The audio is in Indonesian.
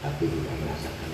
tapi kita merasakan